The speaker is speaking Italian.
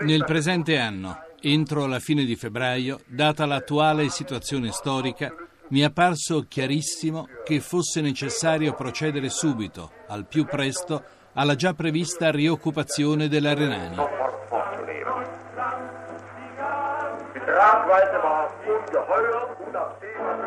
Nel presente anno, entro la fine di febbraio, data l'attuale situazione storica, mi è apparso chiarissimo che fosse necessario procedere subito, al più presto, alla già prevista rioccupazione della Renania. sofort